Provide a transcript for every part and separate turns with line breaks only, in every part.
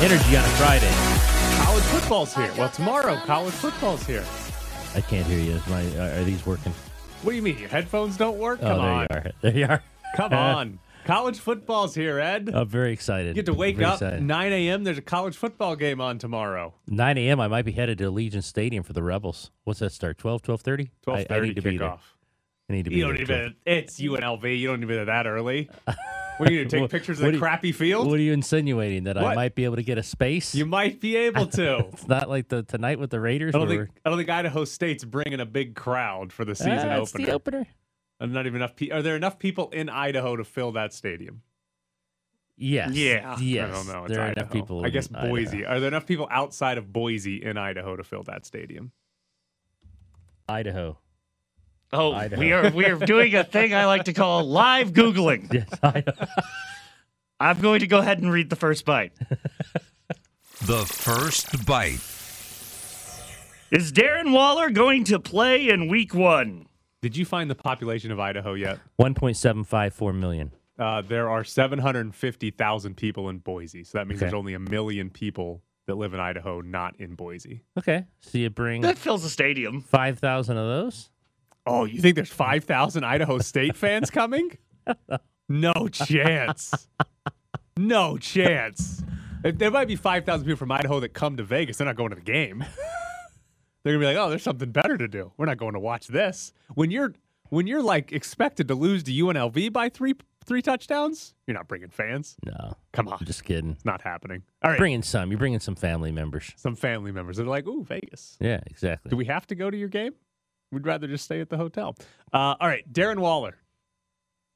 Energy on a Friday.
College football's here. Well, tomorrow, college football's here.
I can't hear you. My are, are these working?
What do you mean? Your headphones don't work? Oh, Come
oh, there
on.
you are. There you are.
Come on. College football's here, Ed.
I'm very excited.
You get to wake up
excited.
9 a.m. There's a college football game on tomorrow.
9 a.m. I might be headed to Allegiant Stadium for the Rebels. What's that start? 12, 12.30?
12:30
I, I need to be there.
kickoff.
I need to be
You don't
there.
even. It's UNLV. You don't even be there that early. What are you gonna take
What-
pictures
what
of the
you-
crappy field?
What are you insinuating? That I might be able to get a space?
you might be able to.
it's not like the tonight with the Raiders.
I don't think. I don't think Idaho State's bringing a big crowd for the season
ah, it's
opener.
the opener.
And not even enough. Pe- are there enough people in Idaho to fill that stadium?
Yes.
Yeah.
Yes.
I don't know. It's
there are
Idaho.
enough people.
I guess
Idaho.
Boise. Are there enough people outside of Boise in Idaho to fill that stadium?
Idaho.
Oh,
Idaho.
we are we are doing a thing I like to call live googling.
Yes, Idaho.
I'm going to go ahead and read the first bite.
The first bite.
Is Darren Waller going to play in Week One?
Did you find the population of Idaho yet?
1.754 million.
Uh, there are 750,000 people in Boise. So that means
Okay.
there's only a million people that live in Idaho, not in Boise.
Okay. So you bring
That fills a stadium.
5,000 of those?
Oh, you think there's 5,000 Idaho State fans coming? No chance. No chance. If- There might be 5,000 people from Idaho that come to Vegas. They're not going to the game. They're going to be like, oh, there's something better to do. We're not going to watch this. When you're when you're like expected to lose to UNLV by three three touchdowns, you're not bringing fans.
No.
Come on.
I'm just kidding.
It's not happening. All right.
Bringing some. You're bringing some family members.
some family members They're like, ooh, Vegas.
Yeah, exactly.
Do we have to go to your game? We'd rather just stay at the hotel. Uh, all right, Darren Waller.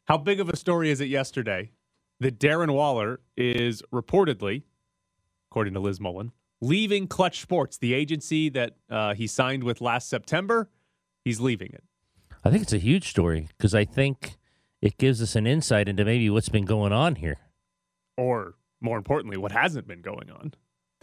How big of a story is it yesterday that Darren Waller is reportedly, according to Liz Mullen, leaving Clutch Sports, the agency that uh, he signed with last September? He's leaving it.
I think it's a huge story because I think it gives us an insight into maybe what's been going on here.
Or more importantly, what hasn't been going on.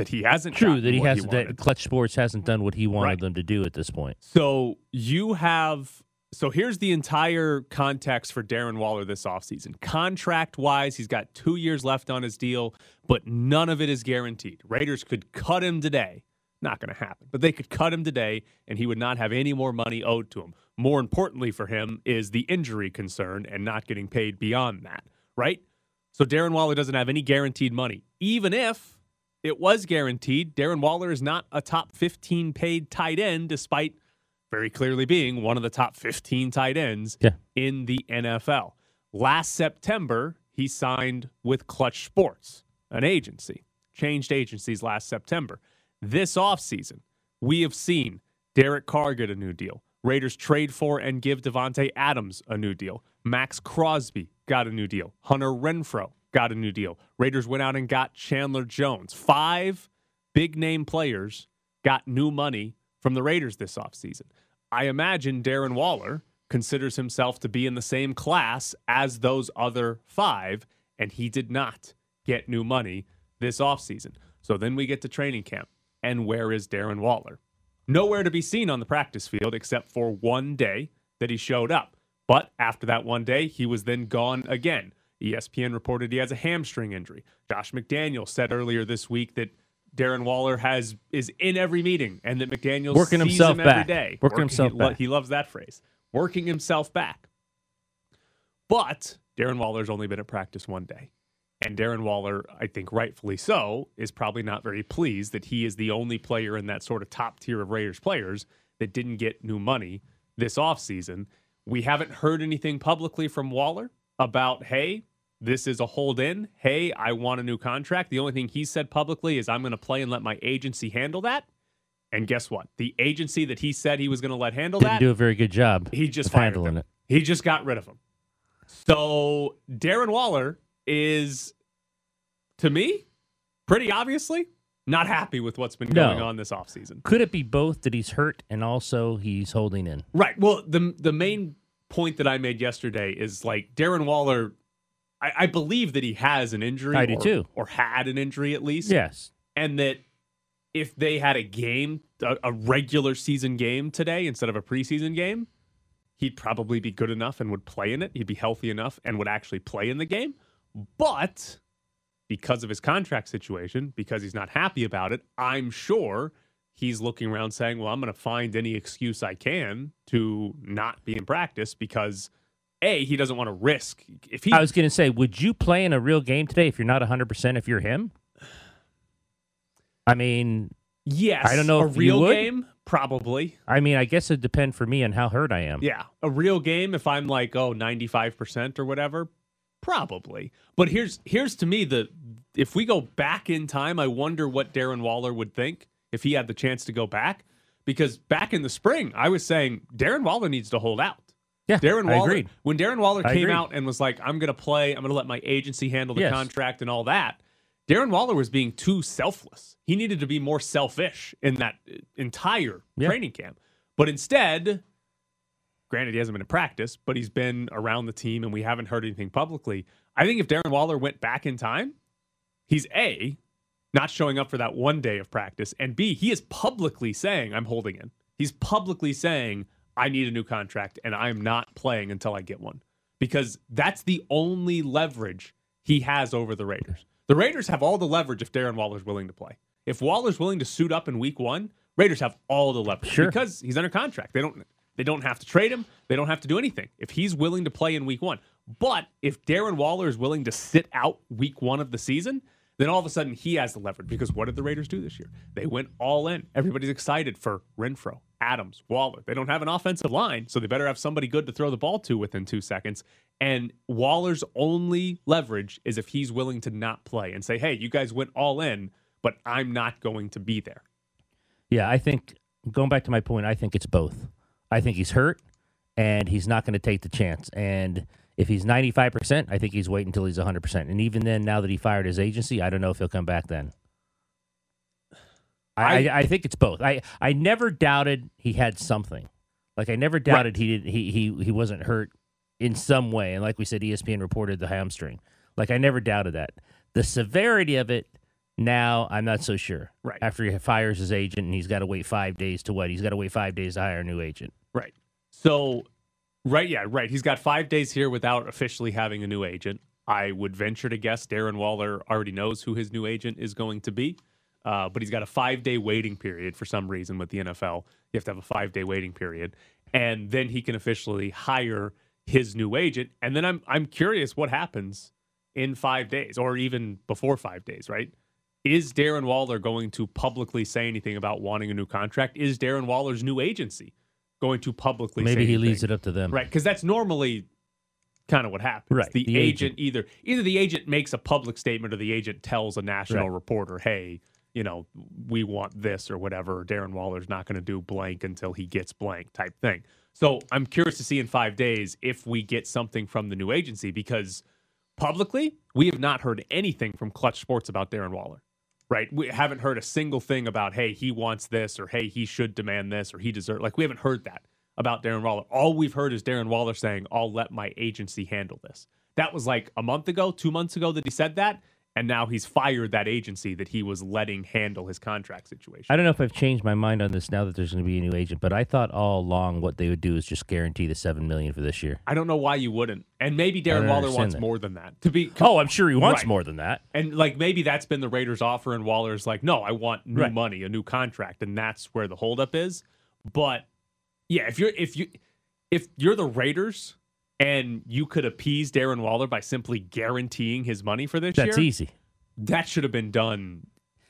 That he hasn't
True that he hasn't. that. Clutch Sports hasn't done what he wanted
Right.
them to do at this point.
So you have so here's the entire context for Darren Waller this offseason. Contract wise, he's got two years left on his deal, but none of it is guaranteed. Raiders could cut him today. Not going to happen, but they could cut him today and he would not have any more money owed to him. More importantly for him is the injury concern and not getting paid beyond that, right? So Darren Waller doesn't have any guaranteed money. Even if it was guaranteed, Darren Waller is not a top 15 paid tight end, despite very clearly being one of the top 15 tight ends
Yeah.
in the NFL. Last September, he signed with Clutch Sports, an agency, changed agencies last September. This offseason, we have seen Derek Carr get a new deal. Raiders trade for and give Davante Adams a new deal. Maxx Crosby got a new deal. Hunter Renfrow got a new deal. Raiders went out and got Chandler Jones. Five big name players got new money from the Raiders this offseason. I imagine Darren Waller considers himself to be in the same class as those other five, and he did not get new money this offseason. So then we get to training camp. And where is Darren Waller? Nowhere to be seen on the practice field except for one day that he showed up. But after that one day, he was then gone again. ESPN reported he has a hamstring injury. Josh McDaniel said earlier this week that Darren Waller has is in every meeting and that McDaniel
Working
sees
himself
him
back.
day.
Working himself
he,
back.
he loves that phrase. Working himself back. But Darren Waller's only been at practice one day. And Darren Waller, I think rightfully so, is probably not very pleased that he is the only player in that sort of top tier of Raiders players that didn't get new money this offseason. We haven't heard anything publicly from Waller about, hey, this is a hold in. Hey, I want a new contract. The only thing he said publicly is, I'm going to play and let my agency handle that. And guess what? The agency that he said he was going to let handle
Didn't
that,
do a very good job.
he just fired
handling it.
He just got rid of him. So Darren Waller is, to me, pretty obviously not happy with what's been
No.
going on this offseason.
Could it be both that he's hurt and also he's holding in?
Right. Well, the the main point that I made yesterday is like Darren Waller. I, I believe that he has an injury.
I do
or,
too.
or had an injury at least.
Yes.
and that if they had a game, a, a regular season game today instead of a preseason game, he'd probably be good enough and would play in it. He'd be healthy enough and would actually play in the game. But because of his contract situation, because he's not happy about it, I'm sure he's looking around saying, Well, I'm going to find any excuse I can to not be in practice because A, he doesn't want to risk. If he
I was going to say, would you play in a real game today if you're not 100% if you're him? I mean,
Yes.
I don't know
A real game, probably.
I mean, I guess it'd depend for me on how hurt I am.
Yeah. A real game, if I'm like, oh, 95% or whatever, probably. But here's here's to me the if we go back in time, I wonder what Darren Waller would think if he had the chance to go back. Because back in the spring, I was saying Darren Waller needs to hold out.
Yeah,
Darren
I
Waller,
agreed.
when Darren Waller
I
came out and was like, I'm going to play, I'm going to let my agency handle the
Yes.
contract and all that, Darren Waller was being too selfless. He needed to be more selfish in that uh, entire
Yeah.
training camp. But instead, granted, he hasn't been in practice, but he's been around the team and we haven't heard anything publicly. I think if Darren Waller went back in time, he's A, not showing up for that one day of practice, and B, he is publicly saying, I'm holding in. He's publicly saying, I need a new contract and I'm not playing until I get one. Because that's the only leverage he has over the Raiders. The Raiders have all the leverage if Darren Waller's willing to play. If Waller's willing to suit up in week one, Raiders have all the leverage
Sure.
because he's under contract. They don't they don't have to trade him. They don't have to do anything if he's willing to play in week one. But if Darren Waller is willing to sit out week one of the season, then all of a sudden he has the leverage. Because what did the Raiders do this year? They went all in. Everybody's excited for Renfrow, Adams, Waller. They don't have an offensive line, so they better have somebody good to throw the ball to within two seconds. And Waller's only leverage is if he's willing to not play and say, hey, you guys went all in, but I'm not going to be there.
Yeah, I think going back to my point, I think it's both. I think he's hurt and he's not going to take the chance. And if he's 95%, I think he's waiting until he's 100%. And even then, now that he fired his agency, I don't know if he'll come back then. I, I, I think it's both. I, I never doubted he had something. Like I never doubted he did he, he he wasn't hurt in some way. And like we said, ESPN reported the hamstring. Like I never doubted that. The severity of it now I'm not so sure.
Right.
After he fires his agent and he's got to wait five days to what? He's got to wait five days to hire a new agent.
Right. So, right, yeah, right. He's got five days here without officially having a new agent. I would venture to guess Darren Waller already knows who his new agent is going to be, uh, but he's got a five day waiting period for some reason with the NFL. You have to have a five day waiting period, and then he can officially hire his new agent. And then I'm I'm curious what happens in five days or even before five days, right? Is Darren Waller going to publicly say anything about wanting a new contract? Is Darren Waller's new agency going to publicly
Maybe he
anything?
leaves it up to them.
Right, because that's normally kind of what happens.
Right,
The,
the
agent,
agent.
either either the agent makes a public statement or the agent tells a national
Right.
reporter, "Hey, you know, we want this or whatever." Darren Waller's not going to do blank until he gets blank type thing. So I'm curious to see in five days if we get something from the new agency because publicly we have not heard anything from Clutch Sports about Darren Waller. Right, we haven't heard a single thing about hey he wants this or hey he should demand this or he deserves like we haven't heard that about Darren Waller. All we've heard is Darren Waller saying, I'll let my agency handle this. That was like a month ago, two months ago that he said that. And now he's fired that agency that he was letting handle his contract situation.
I don't know if I've changed my mind on this now that there's going to be a new agent, but I thought all along what they would do is just guarantee the seven million for this year.
I don't know why you wouldn't. And maybe Darren Waller wants
that.
more than that. To be
Oh, I'm sure he wants
Right.
more than that.
And like maybe that's been the Raiders' offer, and Waller's like, no, I want new
Right.
money, a new contract, and that's where the holdup is. But yeah, if you're if you if you're the Raiders and you could appease Darren Waller by simply guaranteeing his money for this
That's
year,
easy.
that should have been done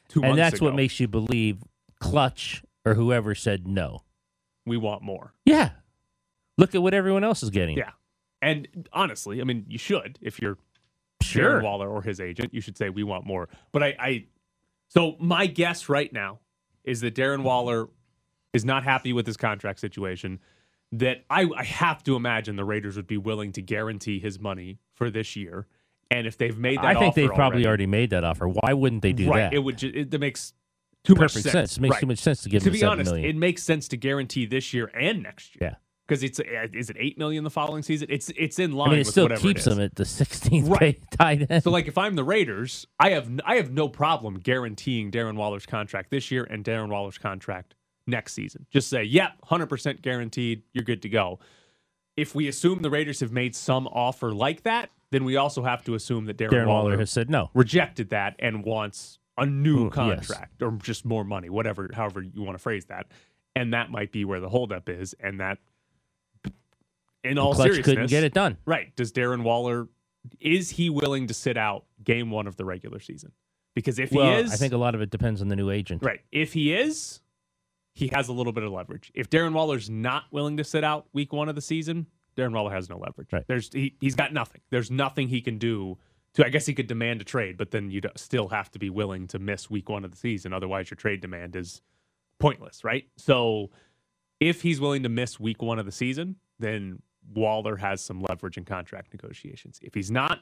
two
And that's what makes you believe Clutch or whoever said no.
we want more.
Yeah. Look at what everyone else is getting.
Yeah. And honestly, I mean, you should if you're
Sure.
Darren Waller or his agent, you should say we want more. But I, I so my guess right now is that Darren Waller is not happy with his contract situation. That I, I have to imagine the Raiders would be willing to guarantee his money for this year. And if they've made that, offer.
I think they've probably
already,
already made that offer. Why wouldn't they do
right,
that?
it would ju- it, that makes too
Perfect
much
sense. It makes
Right.
too much sense to give
to
him
be honest,
million.
it makes sense to guarantee this year and next year.
Yeah.
because it's uh, is it eight million the following season? It's it's in line.
I mean, it
with
still
whatever
keeps
it
them at the 16th
Right.
tight end.
So like if I'm the Raiders, I have I have no problem guaranteeing Darren Waller's contract this year and Darren Waller's contract next season. Just say, "Yep, 100% guaranteed, you're good to go." If we assume the Raiders have made some offer like that, then we also have to assume that Darren,
Darren
Waller,
Waller has said no.
rejected that and wants a new
Ooh, yes.
contract or just more money, whatever, however you want to phrase that. And that might be where the holdup is. And that, in all
Clutch
seriousness,
couldn't get it done.
Right. Does Darren Waller is he willing to sit out game one of the regular season? Because if
well,
he is,
I think a lot of it depends on the new agent.
right. If he is, he has a little bit of leverage. If Darren Waller's not willing to sit out week one of the season, Darren Waller has no leverage.
Right.
There's he, he's got nothing. There's nothing he can do to. I guess he could demand a trade, but then you'd still have to be willing to miss week one of the season. Otherwise, your trade demand is pointless, right? So if he's willing to miss week one of the season, then Waller has some leverage in contract negotiations. If he's not,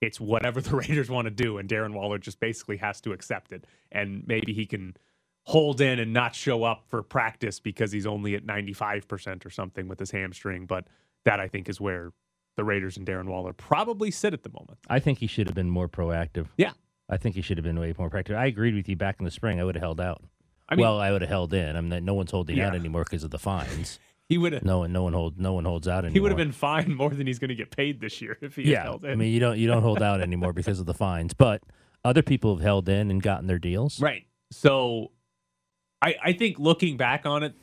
it's whatever the Raiders want to do, and Darren Waller just basically has to accept it. And maybe he can hold in and not show up for practice because he's only at 95% or something with his hamstring. But that I think is where the Raiders and Darren Waller probably sit at the moment.
I think he should have been more proactive.
Yeah.
I think he should have been way more proactive. I agreed with you back in the spring. I would have held out.
I mean,
well, I would have held in. I'm not, no one's holding out anymore because of the fines.
he would have
No one, no one hold, no one holds out anymore.
he would have been fined more than he's going to get paid this year if he
Yeah,
held in.
I mean, you don't, you don't hold out anymore because of the fines. But other people have held in and gotten their deals.
Right. So I I think looking back on it,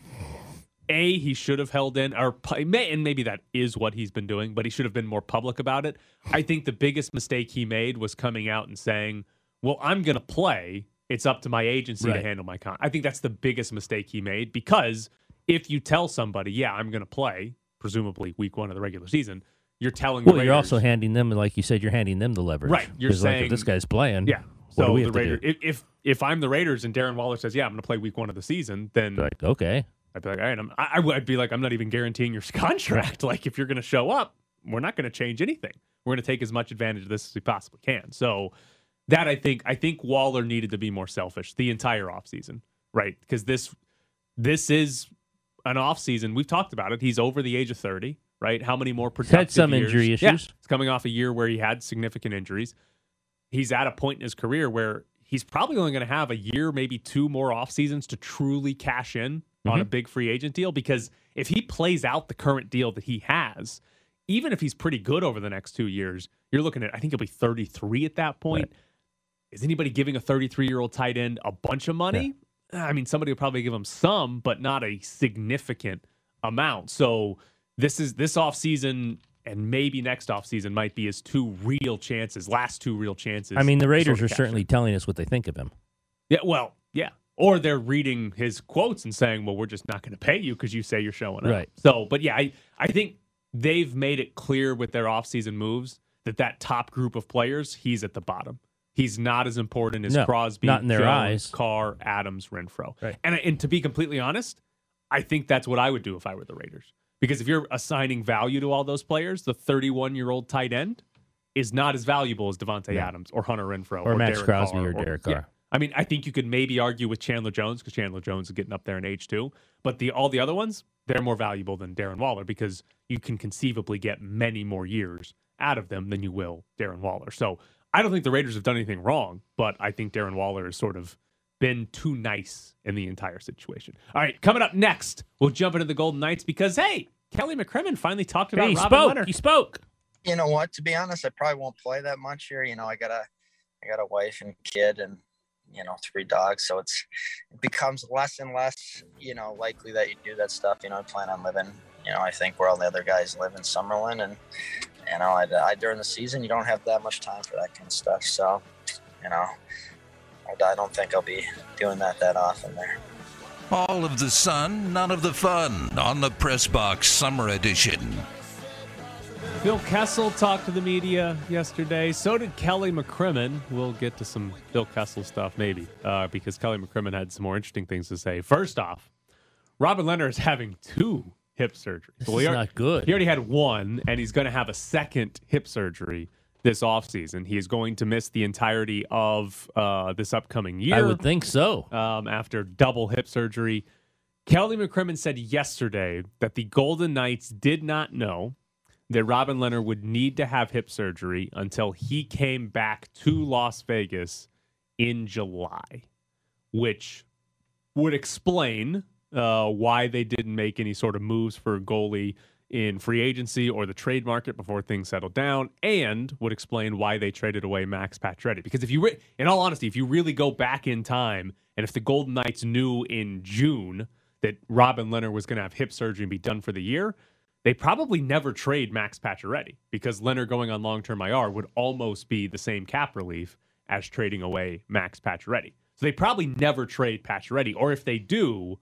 A, he should have held in, or and maybe that is what he's been doing, but he should have been more public about it. I think the biggest mistake he made was coming out and saying, Well, I'm going to play. It's up to my agency to handle my con. I think that's the biggest mistake he made because if you tell somebody, Yeah, I'm going to play, presumably week one of the regular season, you're telling
Well, you're also handing them, like you said, you're handing them the leverage.
Right, you're
'Cause, like, if
saying-
this guy's playing.
Yeah. So the
have to do?
Raiders, if, if if I'm the Raiders and Darren Waller says, "Yeah, I'm going to play Week One of the season," then
Like, okay,
I'd be like, "All right," I'm, I, I'd be like, "I'm not even guaranteeing your contract. Like, if you're going to show up, we're not going to change anything. We're going to take as much advantage of this as we possibly can." So that I think I think Waller needed to be more selfish the entire offseason, right? Because this this is an offseason. We've talked about it. He's over the age of 30, right? How many more productive
had some
years-
injury
Yeah,
issues.
it's coming off a year where he had significant injuries. He's at a point in his career where he's probably only going to have a year, maybe two more off seasons to truly cash in on a mm-hmm. big free agent deal. Because if he plays out the current deal that he has, even if he's pretty good over the next two years, you're looking at I think he'll be 33 at that point. Is anybody giving a 33 year old tight end a bunch of money? Uh, I mean, somebody will probably give him some, but not a significant amount. So this is this offseason and maybe next offseason might be his two real chances, last two real chances.
I mean, the Raiders
sort of
are certainly
in.
telling us what they think of him.
Yeah, well, yeah. Or they're reading his quotes and saying, "Well, we're just not going to pay you because you say you're showing up."
Right.
So, but yeah, I I think they've made it clear with their offseason moves that that top group of players, he's at the bottom. He's not as important as
No,
Crosby,
not in their
Jones,
eyes.
Carr, Adams, Renfrow.
Right.
And and to be completely honest, I think that's what I would do if I were the Raiders. Because if you're assigning value to all those players, the 31 year old tight end is not as valuable as Davante
No.
Adams or Hunter Renfrow
Or Maxx
Derek
Crosby
Carr
or Derek
yeah. I mean, I think you could maybe argue with Chandler Jones because Chandler Jones is getting up there in age too. But the all the other ones, they're more valuable than Darren Waller because you can conceivably get many more years out of them than you will Darren Waller. So I don't think the Raiders have done anything wrong, but I think Darren Waller is sort of been too nice in the entire situation. All right, coming up next, we'll jump into the Golden Knights because hey, Kelly McCrimmon finally talked about
Hey, he
Robin
spoke.
Lehner.
He spoke.
you know what? To be honest, I probably won't play that much here. You know, I got a, I got a wife and kid, and you know, three dogs. So it's it becomes less and less, you know, likely that you do that stuff. You know, I plan on living. You know, I think where all the other guys live in Summerlin, and you know, I, I during the season you don't have that much time for that kind of stuff. So, you know, I, I don't think I'll be doing that that often there.
All of the sun, none of the fun on the Press Box Summer Edition.
Phil Kessel talked to the media yesterday. So did Kelly McCrimmon. We'll get to some Phil Kessel stuff maybe, uh, because Kelly McCrimmon had some more interesting things to say. First off, Robin Lehner is having two hip surgeries.
This
Well,
is
he
not good.
He already had one, and he's going to have a second hip surgery this offseason. He is going to miss the entirety of uh, this upcoming year
I would think so.
um, after double hip surgery. Kelly McCrimmon said yesterday that the Golden Knights did not know that Robin Lehner would need to have hip surgery until he came back to Las Vegas in July, which would explain uh, why they didn't make any sort of moves for a goalie in free agency or the trade market before things settled down, and would explain why they traded away Max Pacioretty. Because if you, re- in all honesty, if you really go back in time, and if the Golden Knights knew in June that Robin Lehner was going to have hip surgery and be done for the year, they probably never trade Max Pacioretty because Lehner going on long-term IR would almost be the same cap relief as trading away Max Pacioretty. So they probably never trade Pacioretty, or if they do,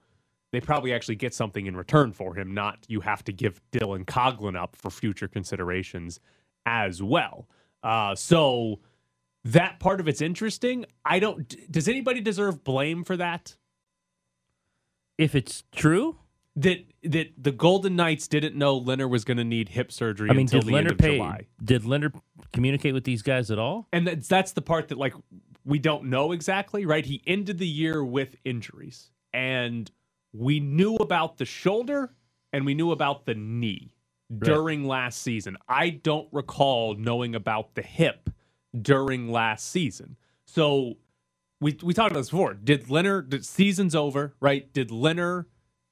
they probably actually get something in return for him. Not you have to give Dylan Coghlan up for future considerations as well. Uh, so that part of it's interesting. I don't. Does anybody deserve blame for that?
If it's true,
that that the Golden Knights didn't know Lehner was going to need hip surgery
I mean,
until
did
the
Lehner
end of
pay?
July.
Did Lehner communicate with these guys at all?
And that's that's the part that like we don't know exactly, right? He ended the year with injuries, and we knew about the shoulder and we knew about the knee during last season. I don't recall knowing about the hip during last season. So we we talked about this before. Did Lehner the season's over, right? Did Lehner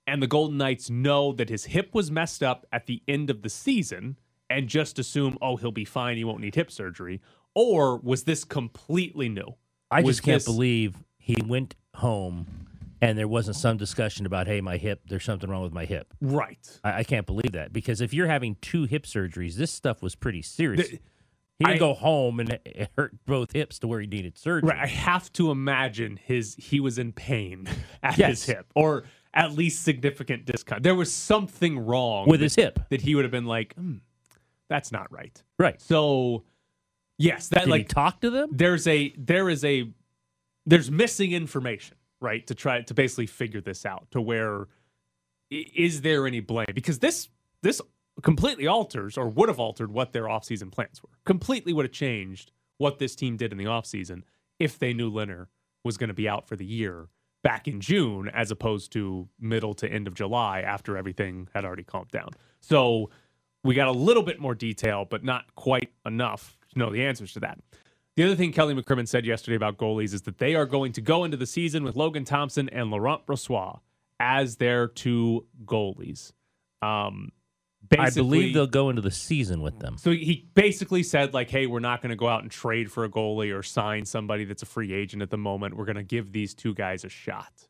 and the Golden Knights know that his hip was messed up at the end of the season and just assume, oh, he'll be fine, he won't need hip surgery? Or was this completely new?
I
Was
just can't
this-
believe he went home and there wasn't some discussion about, hey, my hip, there's something wrong with my hip.
Right.
I, I can't believe that because if you're having two hip surgeries, this stuff was pretty serious.
The-
he didn't
I-
go home and hurt both hips to where he needed surgery.
Right. I have to imagine his he was in pain at
Yes.
his hip, or at least significant discomfort. There was something wrong
With
that-
his hip.
that he would have been like, hmm, that's not right.
Right.
So, yes, that
Did
like
he talk to them?
there's a there is a there's missing information right to try to basically figure this out to where is there any blame? Because this this completely alters or would have altered what their offseason plans were. Completely would have changed what this team did in the offseason if they knew Lehner was going to be out for the year back in June as opposed to middle to end of July after everything had already calmed down. So we got a little bit more detail but not quite enough to know the answers to that the other thing Kelly McCrimmon said yesterday about goalies is that they are going to go into the season with Logan Thompson and Laurent Brossoit as their two goalies. Um,
I believe they'll go into the season with them.
So he basically said, like, hey, we're not going to go out and trade for a goalie or sign somebody that's a free agent at the moment. We're going to give these two guys a shot.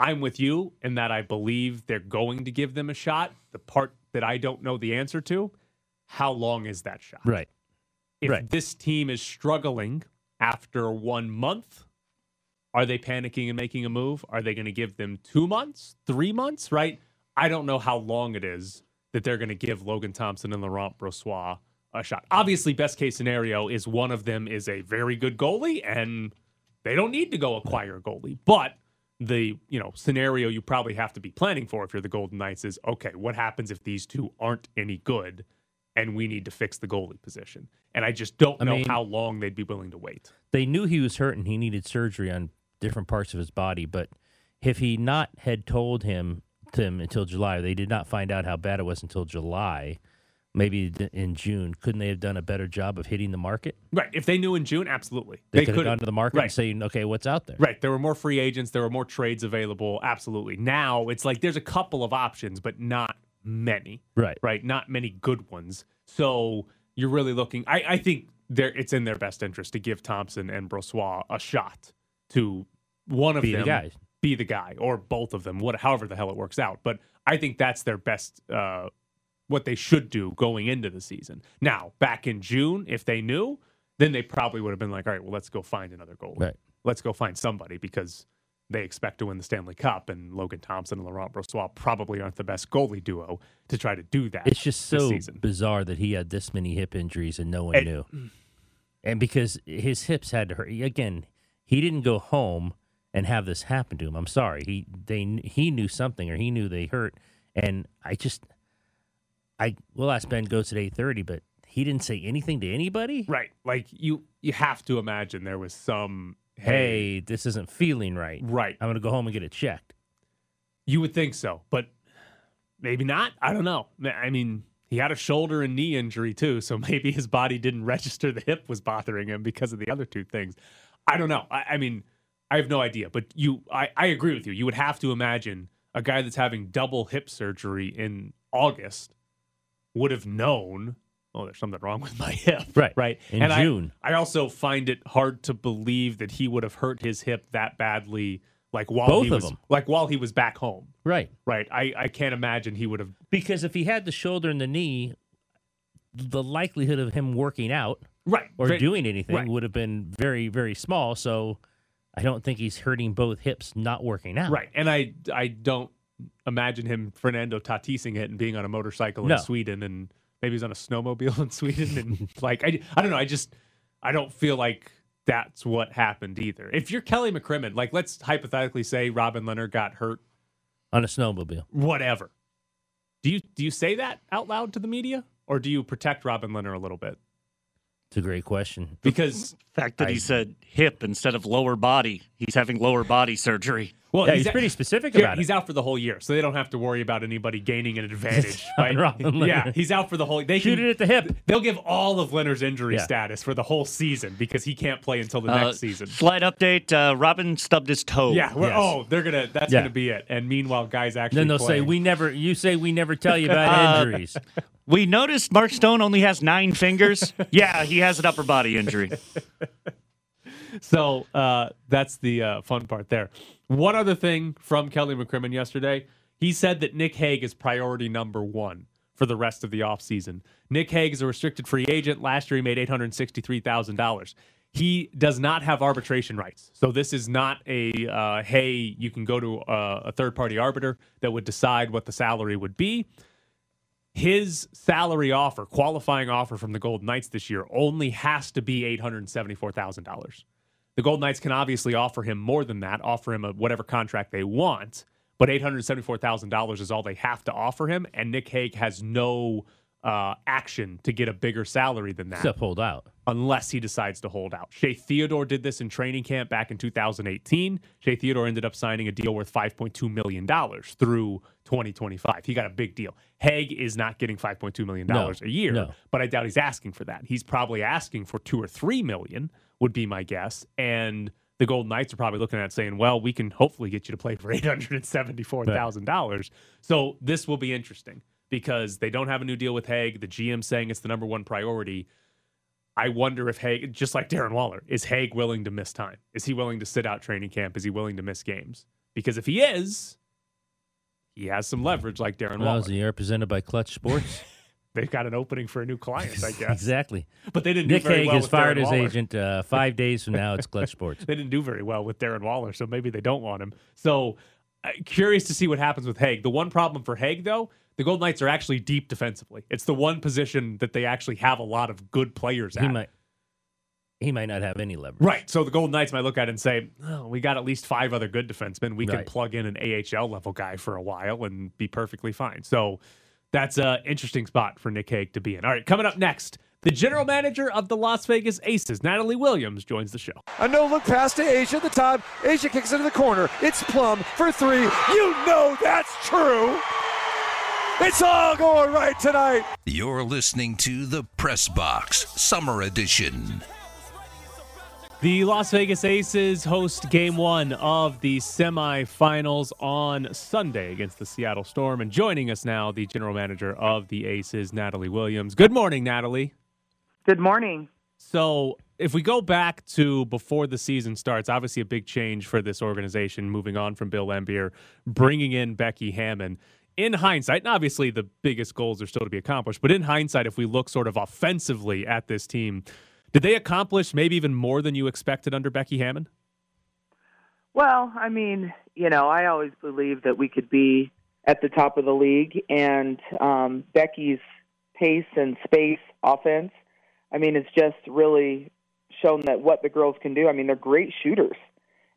I'm with you in that I believe they're going to give them a shot. The part that I don't know the answer to, how long is that shot?
Right.
If
Right.
this team is struggling after one month, are they panicking and making a move? Are they going to give them two months, three months? Right? I don't know how long it is that they're going to give Logan Thompson and Laurent Brossoit a shot. Obviously, best case scenario is one of them is a very good goalie and they don't need to go acquire a goalie. But the you know scenario you probably have to be planning for if you're the Golden Knights is okay. What happens if these two aren't any good? And we need to fix the goalie position. And I just don't
I
know
mean-
how long they'd be willing to wait.
They knew he was hurt and he needed surgery on different parts of his body, but if he not had told him him until July, they did not find out how bad it was until July. Maybe in June, couldn't they have done a better job of hitting the market?
Right. If they knew in June, absolutely.
They, could have gone to the market
right.
and saying, "Okay, what's out there?"
Right. There were more free agents. There were more trades available. Absolutely. Now it's like there's a couple of options, but not many.
Right.
Right. Not many good ones. So you're really looking. I, I think there it's in their best interest to give Thompson and Brossoit a shot to one of
Be the
them
guys.
be the guy or both of them, what however the hell it works out. But I think that's their best uh what they should do going into the season. Now, back in June, if they knew, then they probably would have been like, all right, well, let's go find another goalie.
Right.
Let's go find somebody because they expect to win the Stanley Cup, and Logan Thompson and Laurent Brossoit probably aren't the best goalie duo to try to do that.
It's just so bizarre that he had this many hip injuries and no one
It-
knew. Mm. And because his hips had to hurt again, he didn't go home and have this happen to him. I'm sorry. He they he knew something or he knew they hurt, and I just I will ask Ben goes at eight thirty, but he didn't say anything to anybody.
Right. Like you you have to imagine there was some
Hey, this isn't feeling right.
right.
I'm gonna go home and get it checked.
You would think so, but maybe not. I don't know. I mean, he had a shoulder and knee injury too, so maybe his body didn't register the hip was bothering him because of the other two things. I don't know. I, I mean, I have no idea, but you, I, I agree with you. You would have to imagine a guy that's having double hip surgery in August would have known, oh, there's something wrong with my hip.
Right.
Right.
In
and
June.
I, I also find it hard to believe that he would have hurt his hip that badly, like while
Both
he
of
was
them.
like while he was back home.
Right.
Right. I, I can't imagine he would have
Because if he had the shoulder and the knee, the likelihood of him working out
right
or
Very-
doing anything
right.
would have been very, very small. So I don't think he's hurting both hips not working out.
Right. And I I don't imagine him Fernando Tatising it and being on a motorcycle
No.
in Sweden and maybe he's on a snowmobile in Sweden and like I I don't know, I just I don't feel like that's what happened either. If you're Kelly McCrimmon, like let's hypothetically say Robin Lehner got hurt,
On a snowmobile.
whatever. Do you do you say that out loud to the media? Or do you protect Robin Lehner a little bit?
It's a great question.
Because
fact that
I-
he said hip instead of lower body. He's having lower body surgery.
Well,
Yeah, he's
a-
pretty specific
Yeah,
about
he's
it.
out for the whole year, so they don't have to worry about anybody gaining an advantage. right? Yeah, he's out for the whole. They
Shoot
can,
it at the hip.
They'll give all of Lehner's injury
Yeah.
status for the whole season because he can't play until the
Uh,
next season.
Slight update: uh, Robin stubbed his toe.
Yeah, we're,
yes.
oh, they're gonna. That's
Yeah.
gonna be it. And meanwhile, guys actually.
Then they'll say we never. You say we never tell you about
Uh,
injuries.
We noticed Mark Stone only has nine fingers. yeah, he has an upper body injury.
So uh, that's the uh, fun part there. One other thing from Kelly McCrimmon yesterday he said that Nick Hague is priority number one for the rest of the offseason. Nick Hague is a restricted free agent. Last year, he made $863,000. He does not have arbitration rights. So, this is not a, uh, hey, you can go to uh, a, a third party arbiter that would decide what the salary would be. His salary offer, qualifying offer from the Golden Knights this year, only has to be $874,000. The Golden Knights can obviously offer him more than that, offer him a whatever contract they want, but eight hundred seventy-four thousand dollars is all they have to offer him, and Nick Hague has no uh, action to get a bigger salary than that
Except hold out.
unless he decides to hold out. Shea Theodore did this in training camp back in 2018. Shea Theodore ended up signing a deal worth $5.2 million through 2025. He got a big deal. Hague is not getting $5.2 million
No,
a year,
no.
but I doubt he's asking for that. He's probably asking for two or three million, would be my guess. And the Golden Knights are probably looking at saying, well, we can hopefully get you to play for $874,000. So this will be interesting because they don't have a new deal with Hague. The GM saying it's the number one priority. I wonder if Hague, just like Darren Waller, is Hague willing to miss time? Is he willing to sit out training camp? Is he willing to miss games? Because if he is, he has some leverage like Darren
Well,
Waller.
is the year presented by Clutch Sports?
They've got an opening for a new client, I guess.
exactly.
But they didn't
Nick
do very
Hague
well
fired
Darren
his
Waller.
agent. Uh, five days from now, it's Clutch Sports.
They didn't do very well with Darren Waller, so maybe they don't want him. So uh, curious to see what happens with Hague. The one problem for Hague, though, the Golden Knights are actually deep defensively. It's the one position that they actually have a lot of good players
He
at.
might. He might not have any leverage.
Right. So the Golden Knights might look at it and say, oh, we got at least five other good defensemen. We can
Right.
plug in an AHL level guy for a while and be perfectly fine. So that's an interesting spot for Nick Hague to be in. All right, coming up next, the general manager of the Las Vegas Aces, Natalie Williams, joins the show.
A no look pass to A'ja at the top. A'ja kicks it into the corner. It's Plum for three. You know that's true. It's all going right tonight.
You're listening to the Press Box Summer Edition.
The Las Vegas Aces host game one of the semifinals on Sunday against the Seattle Storm. And joining us now, the general manager of the Aces, Natalie Williams. Good morning, Natalie.
Good morning.
So, if we go back to before the season starts, obviously a big change for this organization, moving on from Bill Laimbeer, bringing in Becky Hammon. In hindsight, and obviously the biggest goals are still to be accomplished, but in hindsight, if we look sort of offensively at this team, did they accomplish maybe even more than you expected under Becky Hammon?
Well, I mean, you know, I always believed that we could be at the top of the league, and um, Becky's pace and space offense. I mean, it's just really shown that what the girls can do. I mean, they're great shooters,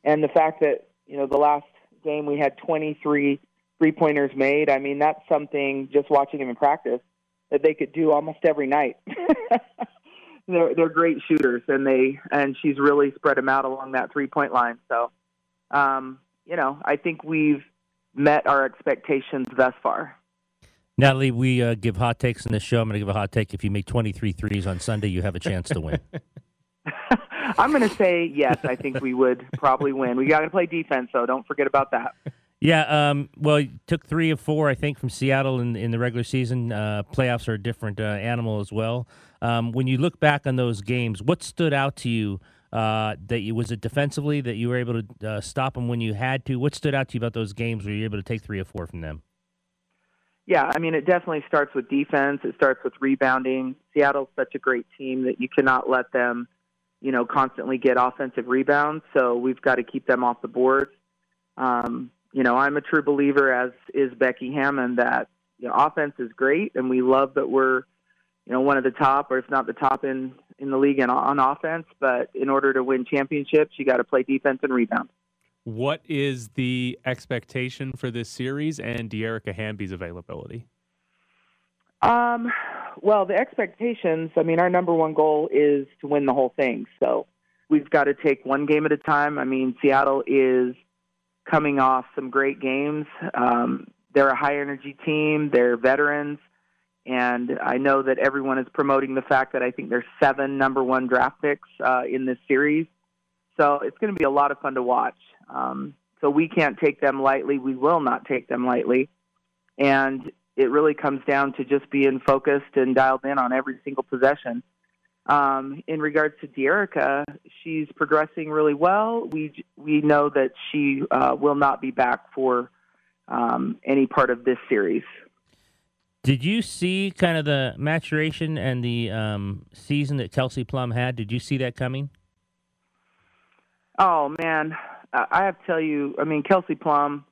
and the fact that you know the last game we had 23 three pointers made. I mean, that's something just watching them in practice that they could do almost every night. they're they're great shooters, and they and she's really spread them out along that three point line. So, um, you know, I think we've met our expectations thus far.
Natalie, we uh, give hot takes in this show. I'm going to give a hot take. If you make 23 threes on Sunday, you have a chance to win.
I'm going to say yes. I think we would probably win. We got to play defense, though. Don't forget about that.
Yeah, um, well, took three of four, I think, from Seattle in in the regular season. Uh, playoffs are a different uh, animal as well. Um, when you look back on those games, what stood out to you? Uh, that you was it defensively that you were able to uh, stop them when you had to. What stood out to you about those games where you were able to take three or four from them?
Yeah, I mean, it definitely starts with defense. It starts with rebounding. Seattle's such a great team that you cannot let them, you know, constantly get offensive rebounds. So we've got to keep them off the boards. Um, you know, I'm a true believer, as is Becky Hammon, that you know, offense is great, and we love that we're, you know, one of the top, or if not the top in in the league in, on offense. But in order to win championships, you got to play defense and rebound.
What is the expectation for this series and Dearica Hamby's availability?
Um, well, the expectations. I mean, our number one goal is to win the whole thing. So we've got to take one game at a time. I mean, Seattle is coming off some great games. Um, they're a high energy team. They're veterans. And I know that everyone is promoting the fact that I think there's seven number one draft picks uh, in this series. So it's going to be a lot of fun to watch. Um, so we can't take them lightly. We will not take them lightly. And it really comes down to just being focused and dialed in on every single possession. Um, in regards to Dearica, she's progressing really well. We we know that she uh, will not be back for um, any part of this series.
Did you see kind of the maturation and the um, season that Kelsey Plum had? Did you see that coming?
Oh man, I have to tell you. I mean, Kelsey Plum,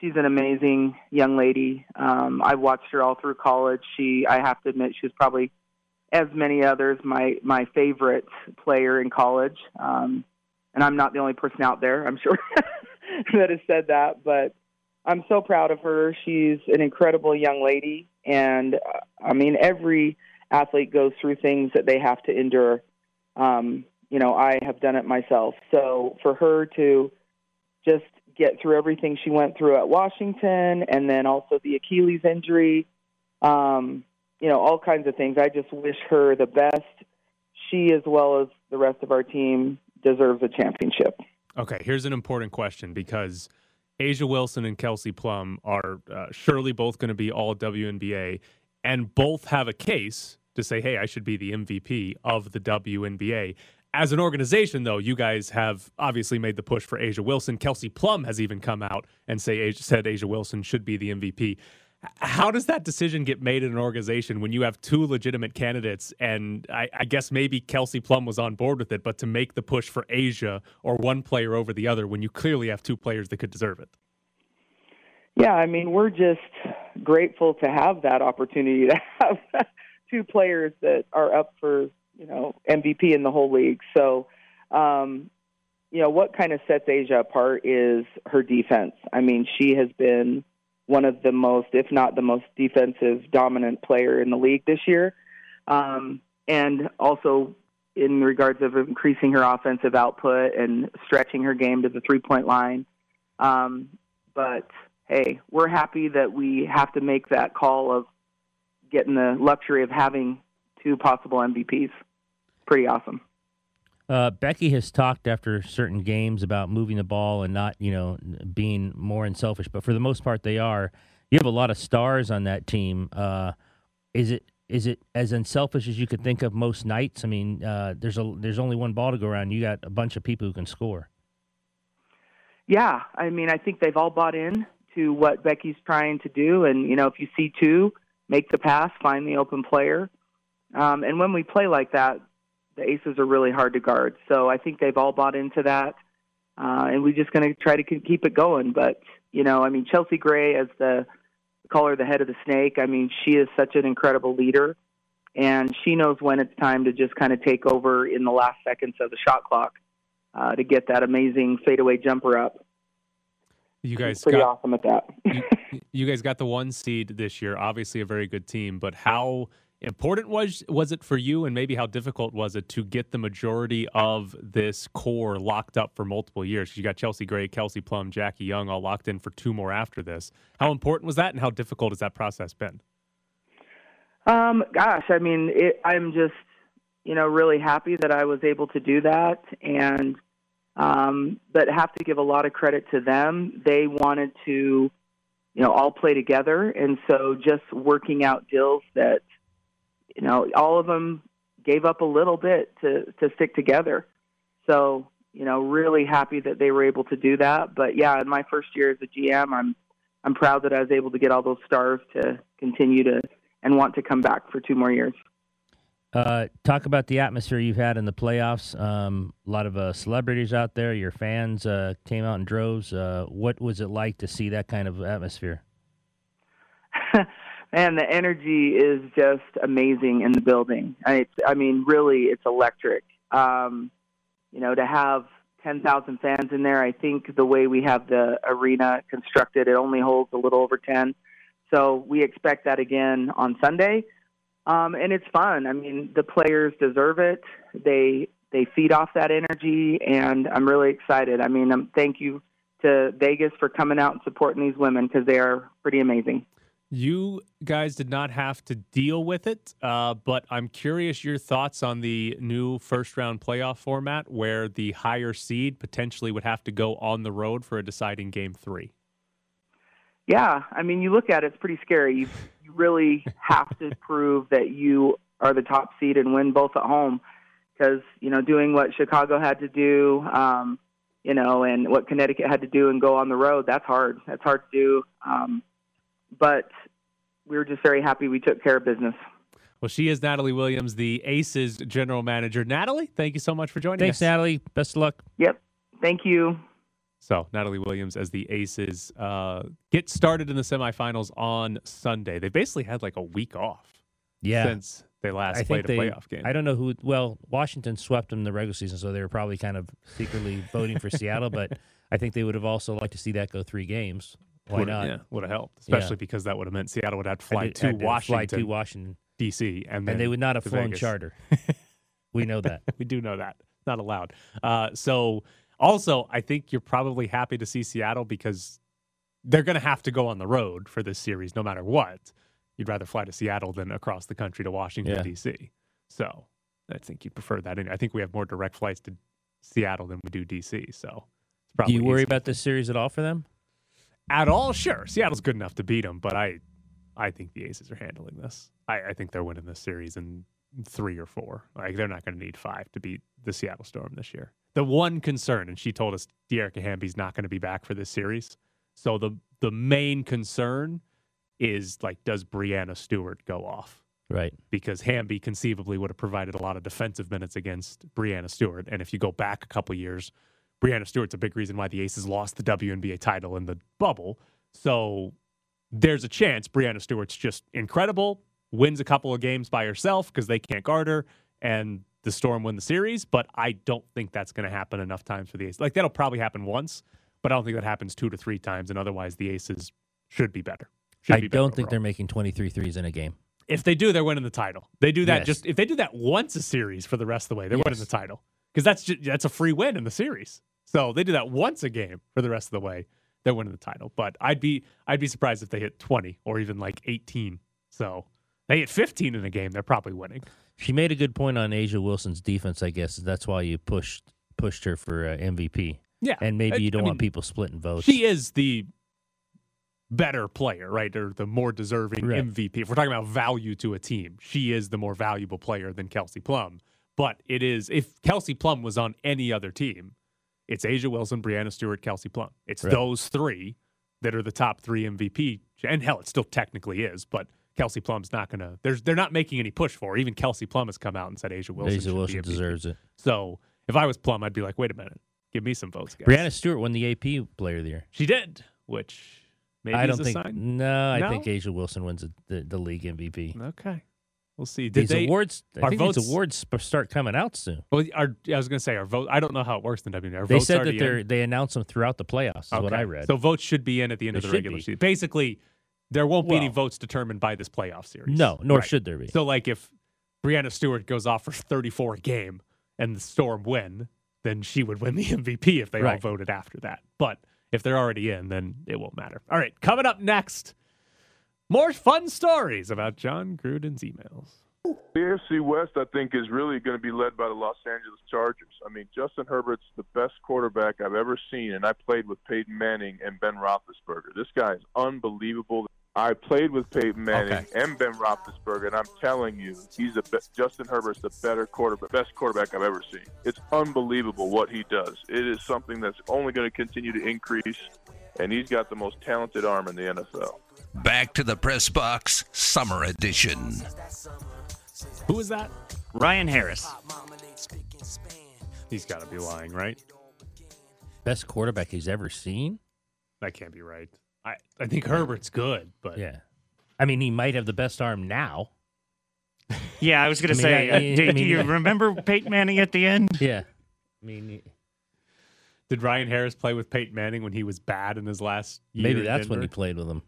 she's an amazing young lady. Um, I watched her all through college. She, I have to admit, she was probably, as many others, my my favorite player in college. Um, and I'm not the only person out there, I'm sure, that has said that. But I'm so proud of her. She's an incredible young lady, and uh, I mean, every athlete goes through things that they have to endure. Um, you know, I have done it myself. So for her to just get through everything she went through at Washington and then also the Achilles injury, um, you know, all kinds of things. I just wish her the best. She, as well as the rest of our team, deserves a championship.
Okay, here's an important question because A'ja Wilson and Kelsey Plum are uh, surely both going to be all WNBA and both have a case to say, hey, I should be the MVP of the WNBA. As an organization, though, you guys have obviously made the push for A'ja Wilson. Kelsey Plum has even come out and say said A'ja Wilson should be the MVP. How does that decision get made in an organization when you have two legitimate candidates? And I, I guess maybe Kelsey Plum was on board with it, but to make the push for A'ja or one player over the other when you clearly have two players that could deserve it.
Yeah, I mean, we're just grateful to have that opportunity to have two players that are up for you know MVP in the whole league. So, um, you know, what kind of sets A'ja apart is her defense. I mean, she has been one of the most, if not the most defensive dominant player in the league this year, um, and also in regards of increasing her offensive output and stretching her game to the three point line. Um, but hey, we're happy that we have to make that call of getting the luxury of having two possible MVPs pretty awesome.
Uh, Becky has talked after certain games about moving the ball and not, you know, being more unselfish. But for the most part, they are. You have a lot of stars on that team. Uh, is it is it as unselfish as you could think of most nights? I mean, uh, there's a there's only one ball to go around. You got a bunch of people who can score.
Yeah, I mean, I think they've all bought in to what Becky's trying to do, and you know, if you see two, make the pass, find the open player. Um, and when we play like that, the aces are really hard to guard. So I think they've all bought into that, uh, and we're just going to try to keep it going. But you know, I mean, Chelsea Gray as the call her the head of the snake. I mean, she is such an incredible leader, and she knows when it's time to just kind of take over in the last seconds of the shot clock uh, to get that amazing fadeaway jumper up.
You guys
She's pretty
got,
awesome at that.
you, you guys got the one seed this year. Obviously, a very good team, but how important was was it for you and maybe how difficult was it to get the majority of this core locked up for multiple years? You got chelsea gray kelsey plum jackie young all locked in for two more after this. How important was that and how difficult has that process been?
Um gosh i mean it, i'm just you know really happy that i was able to do that and Um, but have to give a lot of credit to them. They wanted to, you know, all play together, and so just working out deals that, you know, all of them gave up a little bit to to stick together. So you know, really happy that they were able to do that. But yeah, in my first year as a GM, I'm I'm proud that I was able to get all those stars to continue to and want to come back for two more years.
Uh, talk about the atmosphere you've had in the playoffs. Um, a lot of uh, celebrities out there. Your fans uh, came out in droves. Uh, what was it like to see that kind of atmosphere?
Man, the energy is just amazing in the building. I, I mean, really, it's electric. Um, you know, to have 10,000 fans in there, I think the way we have the arena constructed, it only holds a little over 10. So we expect that again on Sunday. Um, and it's fun. I mean, the players deserve it. They they feed off that energy, and I'm really excited. I mean, um, thank you to Vegas for coming out and supporting these women because they are pretty amazing.
You guys did not have to deal with it, uh, but I'm curious your thoughts on the new first round playoff format where the higher seed potentially would have to go on the road for a deciding game three.
Yeah, I mean, you look at it, it's pretty scary. You, you really have to prove that you are the top seed and win both at home because, you know, doing what Chicago had to do, um, you know, and what Connecticut had to do and go on the road, that's hard. That's hard to do. Um, but we were just very happy we took care of business.
Well, she is Natalie Williams, the Aces general manager. Natalie, thank you so much for joining
Thanks,
us.
Thanks, Natalie. Best of luck.
Yep. Thank you.
So, Natalie Williams as the Aces uh, get started in the semifinals on Sunday. They basically had like a week off
yeah.
since they last
I
played
think
a
they,
playoff game.
I don't know who. Well, Washington swept them in the regular season, so they were probably kind of secretly voting for Seattle. But I think they would have also liked to see that go three games. Why
would
not?
Yeah, would have helped, especially
Yeah.
because that would have meant Seattle would have to fly
Had
to Washington,
Fly to Washington,
D.C., and,
and they would not have flown
Vegas.
charter. we know that.
we do know that. Not allowed. Uh, so, also, I think you're probably happy to see Seattle because they're going to have to go on the road for this series no matter what. You'd rather fly to Seattle than across the country to Washington,
Yeah.
D.C. So, I think you'd prefer that. And I think we have more direct flights to Seattle than we do D.C. So, it's
Do you worry
easy.
about this series at all for them?
At all? Sure, Seattle's good enough to beat them, but I, I think the Aces are handling this. I, I think they're winning this series in three or four. Like they're not going to need five to beat the Seattle Storm this year. The one concern, and she told us Dearica Hamby's not going to be back for this series. So the the main concern is like, does Breanna Stewart go off?
Right.
Because Hamby conceivably would have provided a lot of defensive minutes against Breanna Stewart, and if you go back a couple years, Breanna Stewart's a big reason why the Aces lost the WNBA title in the bubble. So there's a chance Breanna Stewart's just incredible, wins a couple of games by herself because they can't guard her, and the Storm win the series. But I don't think that's going to happen enough times for the Aces. Like that'll probably happen once, but I don't think that happens two to three times. And otherwise, the Aces should be better. Should
I
be better
don't think
overall.
they're making 23 threes in a game.
If they do, they're winning the title. They do that
Yes.
just if they do that once a series for the rest of the way, they're winning the title because that's just, that's a free win in the series. So they do that once a game for the rest of the way, they're winning the title. But I'd be I'd be surprised if they hit twenty or even like eighteen. So they hit fifteen in a game, they're probably winning.
She made a good point on A'ja Wilson's defense. I guess that's why you pushed pushed her for uh, MVP.
Yeah,
And maybe you don't
I
want people splitting votes.
She is the better player, right? Or the more deserving
Right.
MVP. If we're talking about value to a team, she is the more valuable player than Kelsey Plum. But it is if Kelsey Plum was on any other team, it's A'ja Wilson, Breanna Stewart, Kelsey Plum. It's
Right.
those three that are the top three MVP. And hell, it still technically is, but Kelsey Plum's not gonna. There's they're not making any push for. her. Even Kelsey Plum has come out and said A'ja Wilson. A'ja
Wilson deserves it.
So if I was Plum, I'd be like, wait a minute, give me some votes, guys.
Breanna Stewart won the AP Player of the Year.
She did, which maybe
I
is
don't
a
think.
sign.
No, I
No?
think A'ja Wilson wins the, the, the league MVP.
Okay, we'll see. Did
These
they?
awards, I think
votes-
these awards start coming out soon.
Well, are, I was going to say our vote. I don't know how it works in WNBA. Are
They said that they're
in?
they announce them throughout the playoffs. Is what I read.
So votes should be in at the end
They
of the regular
be.
season. Basically, there won't be any votes determined by this playoff series.
no, nor
Right.
should there be.
So, like, if Breanna Stewart goes off for 34 a game and the Storm win, then she would win the MVP if they all voted after that. But if they're already in, then it won't matter. All right, coming up next, more fun stories about Jon Gruden's emails.
The AFC West, I think, is really going to be led by the Los Angeles Chargers. I mean, Justin Herbert's the best quarterback I've ever seen, and I played with Peyton Manning and Ben Roethlisberger. This guy is unbelievable. I played with Peyton Manning
Okay.
and Ben Roethlisberger, and I'm telling you, he's the be- Justin Herbert's the better quarterback, best quarterback I've ever seen. It's unbelievable what he does. It is something that's only going to continue to increase, and he's got the most talented arm in the NFL.
Back to the Press Box Summer Edition.
Who is that?
Ryan Harris.
He's got to be lying, right?
Best quarterback he's ever seen.
That can't be right. I, I think Herbert's good, but
Yeah. I mean, he might have the best arm now.
Yeah, I was going to
I mean,
say,
I-
uh,
I
do,
mean,
do you
yeah.
remember Peyton Manning at the end?
Yeah. I mean,
did Ryan Harris play with Peyton Manning when he was bad in his last year?
maybe that's when he played with him.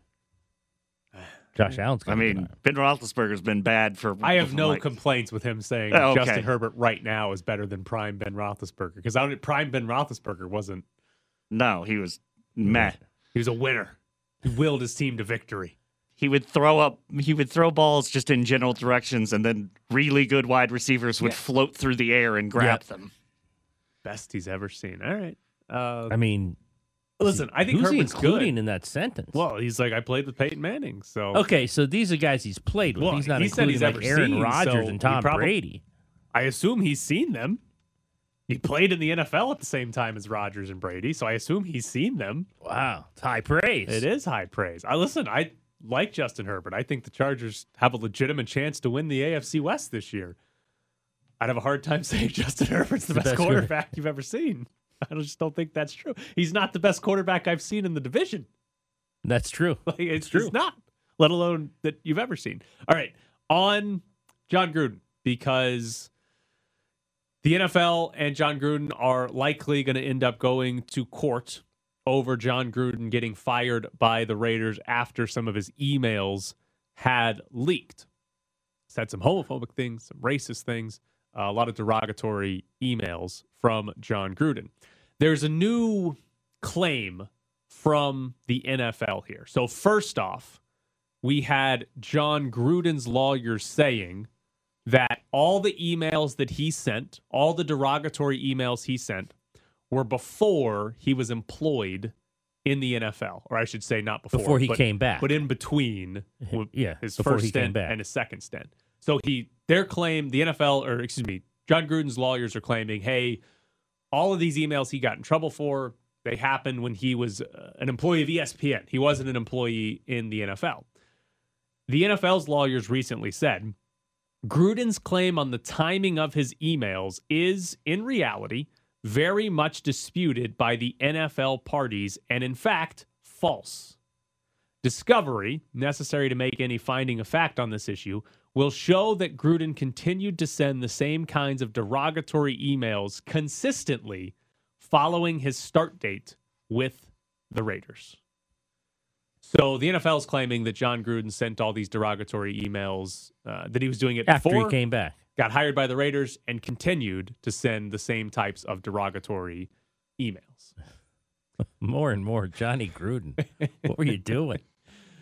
Josh Allen's.
I
got a good
mean. Ben Roethlisberger's been bad for.
I have no
like,
complaints with him saying
Oh, okay.
Justin Herbert right now is better than prime Ben Roethlisberger because I don't. Prime Ben Roethlisberger wasn't.
No, he was meh.
He was a winner. He willed his team to victory.
He would throw up. He would throw balls just in general directions, and then really good wide receivers would float through the air and grab
Yep.
them.
Best he's ever seen. All right. Uh,
I mean,
listen, I think
who's he
Herbert's
including
good.
in that sentence?
Well, he's like I played with Peyton Manning, so
okay, so these are guys he's played with.
Well,
he's not
he said
including
he's
like
ever
Aaron
seen,
Rodgers
so
and
he
Tom
probably-
Brady.
I assume he's seen them. He played in the NFL at the same time as Rodgers and Brady, so I assume he's seen them.
Wow, it's high praise.
It is high praise. I listen. I like Justin Herbert. I think the Chargers have a legitimate chance to win the AFC West this year. I'd have a hard time saying Justin Herbert's the,
The
best,
best
quarterback you've ever seen. I just don't think that's true. He's not the best quarterback I've seen in the division.
That's true.
Like, it's
true.
just not, let alone that you've ever seen. All right, on Jon Gruden because the NFL and Jon Gruden are likely going to end up going to court over Jon Gruden getting fired by the Raiders after some of his emails had leaked. Said some homophobic things, some racist things, a lot of derogatory emails from Jon Gruden. There's a new claim from the NFL here. So, first off, we had Jon Gruden's lawyers saying that all the emails that he sent, all the derogatory emails he sent, were before he was employed in the NFL, or I should say, not before,
Before he
but-
came back.
but in between,
Yeah,
his first stint and his second stint. So he, their claim, the NFL, or excuse me, Jon Gruden's lawyers are claiming, hey, all of these emails he got in trouble for, they happened when he was uh, an employee of ESPN. He wasn't an employee in the NFL. The NFL's lawyers recently said Gruden's claim on the timing of his emails is, in reality, very much disputed by the NFL parties and, in fact, false. Discovery, necessary to make any finding of fact on this issue, will show that Gruden continued to send the same kinds of derogatory emails consistently following his start date with the Raiders. So the NFL is claiming that Jon Gruden sent all these derogatory emails, uh, that he was doing it
After
before
he came back.
got hired by the Raiders, and continued to send the same types of derogatory emails.
More and more, Johnny Gruden. what were you doing?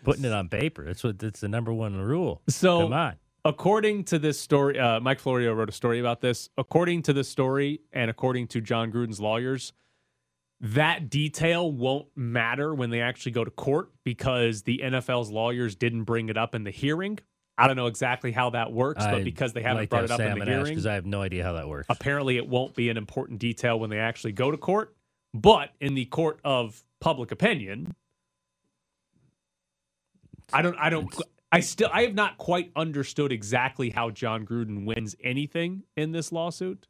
Putting it on paper. That's what. That's the number one rule.
So,
Come on.
according to this story, uh, Mike Florio wrote a story about this. According to this story, and according to Jon Gruden's lawyers, that detail won't matter when they actually go to court because the NFL's lawyers didn't bring it up in the hearing. I don't know exactly how that works, but because they haven't
like
brought it up in the hearing,
'cause I have no idea how that works.
apparently it won't be an important detail when they actually go to court. But in the court of public opinion, I don't, I don't, I still, I have not quite understood exactly how Jon Gruden wins anything in this lawsuit,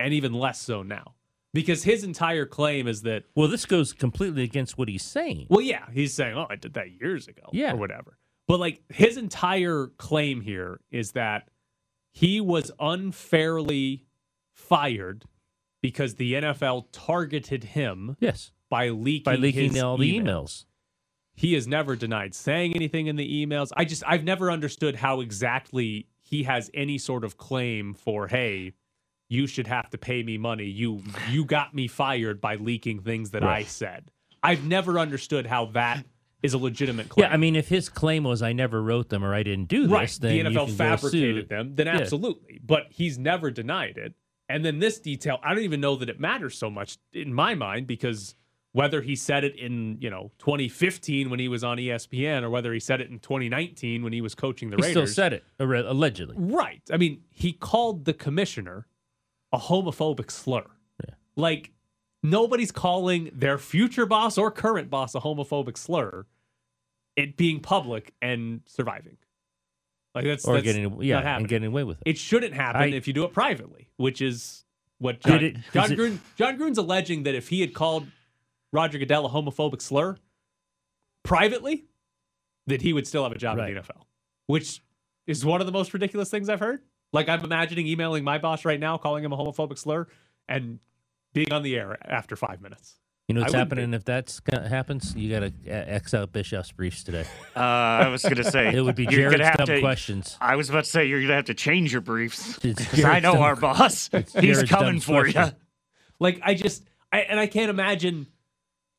and even less so now, because his entire claim is that,
Well, this goes completely against what he's saying.
well, yeah, he's saying, oh, I did that years ago,
Yeah.
or whatever. But like his entire claim here is that he was unfairly fired because the NFL targeted him
Yes,
by leaking
by leaking
his
all the
email.
emails.
He has never denied saying anything in the emails. I just I've never understood how exactly he has any sort of claim for hey, you should have to pay me money. You you got me fired by leaking things that I said. I've never understood how that is a legitimate claim.
Yeah, I mean, if his claim was "I never wrote them" or "I didn't do this,"
right,
then
the
you
NFL fabricated them, then
Yeah.
absolutely. But he's never denied it. And then this detail, I don't even know that it matters so much in my mind because whether he said it in you know 2015 when he was on ESPN or whether he said it in 2019 when he was coaching the
He
Raiders,
still said it allegedly.
Right. I mean, he called the commissioner a homophobic slur. Yeah. Like nobody's calling their future boss or current boss a homophobic slur. It being public and surviving. Like that's
Or
that's
getting
not
yeah,
happening.
and getting away with it.
It shouldn't happen
I-
if you do it privately, which is what Jon,
it- Jon it-
Gruden Jon Gruden's alleging that if he had called Roger Goodell a homophobic slur privately, that he would still have a job
Right.
in the NFL, which is one of the most ridiculous things I've heard. Like I'm imagining emailing my boss right now, calling him a homophobic slur, and being on the air after five minutes.
You know what's
I wouldn't
happening if that happens? You got to X out Bischoff's briefs today.
Uh, I was going to say
It would be Jared's dumb
to,
questions.
I was about to say you're going to have to change your briefs because I know
dumb-
our boss. He's
Jared's
coming
dumb
for you.
Like I just, I and I can't imagine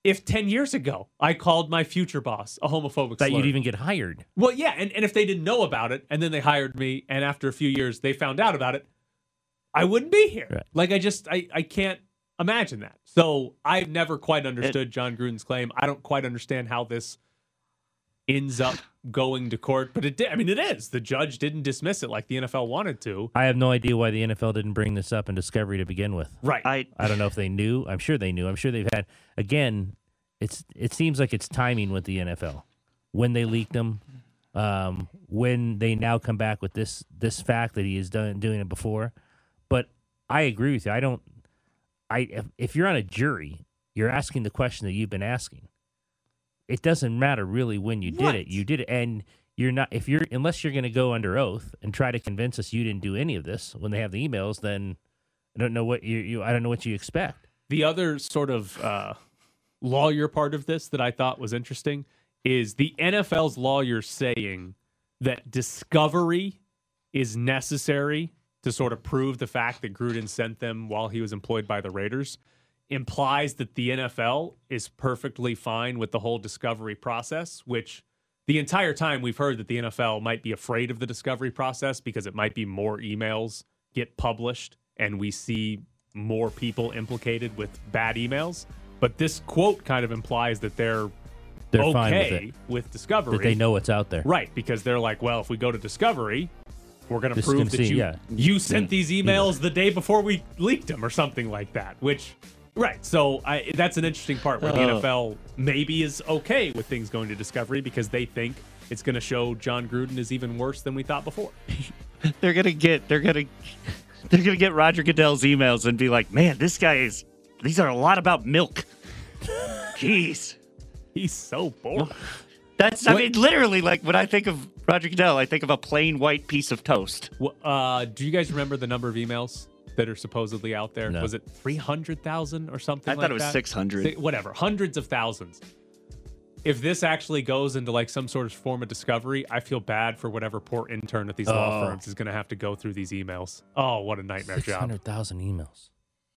if ten years ago I called my future boss a homophobic
That
slur.
you'd even get hired.
Well, yeah, and, and if they didn't know about it and then they hired me and after a few years they found out about it, I wouldn't be here.
Right.
Like I just I, I can't imagine that. So I've never quite understood Jon Gruden's claim. I don't quite understand how this ends up going to court, but it did. I mean, it is. The judge didn't dismiss it like the NFL wanted to.
I have no idea why the NFL didn't bring this up in Discovery to begin with.
Right.
I
I don't know if they knew. I'm sure they knew. I'm sure they've had. Again, it's it seems like it's timing with the NFL when they leaked them, um, when they now come back with this this fact that he is done doing it before. But I agree with you. I don't. I if, if you're on a jury, you're asking the question that you've been asking. It doesn't matter really when you did
Right.
it. You did it, and you're not. If you're unless you're going to go under oath and try to convince us you didn't do any of this when they have the emails, then I don't know what you, you I don't know what you expect.
The other sort of uh, lawyer part of this that I thought was interesting is the NFL's lawyers saying that discovery is necessary to sort of prove the fact that Gruden sent them while he was employed by the Raiders implies that the NFL is perfectly fine with the whole discovery process, which the entire time we've heard that the NFL might be afraid of the discovery process because it might be more emails get published and we see more people implicated with bad emails. But this quote kind of implies that they're,
They're
okay
fine with
with discovery.
That they know what's out there.
Right, because they're like, well, if we go to Discovery, we're going to prove that
see-
you
yeah.
you sent
Mm,
these emails the day before we leaked them or something like that. Which, right, so I, that's an interesting part where the
Oh.
NFL maybe is okay with things going to Discovery because they think it's going to show Jon Gruden is even worse than we thought before.
they're gonna get they're gonna they're gonna get Roger Goodell's emails and be like, man, this guy is these are a lot about milk. Jeez.
He's so boring.
That's I
What-
mean literally like when I think of Roger Goodell, I think of a plain white piece of toast.
Uh, do you guys remember the number of emails that are supposedly out there?
No.
Was it 300,000 or something
I
like
thought it was
that?
600.
Whatever, hundreds of thousands. If this actually goes into like some sort of form of discovery, I feel bad for whatever poor intern at these law
Oh.
firms is going to have to go through these emails. Oh, what a nightmare
Six
job.
hundred thousand emails.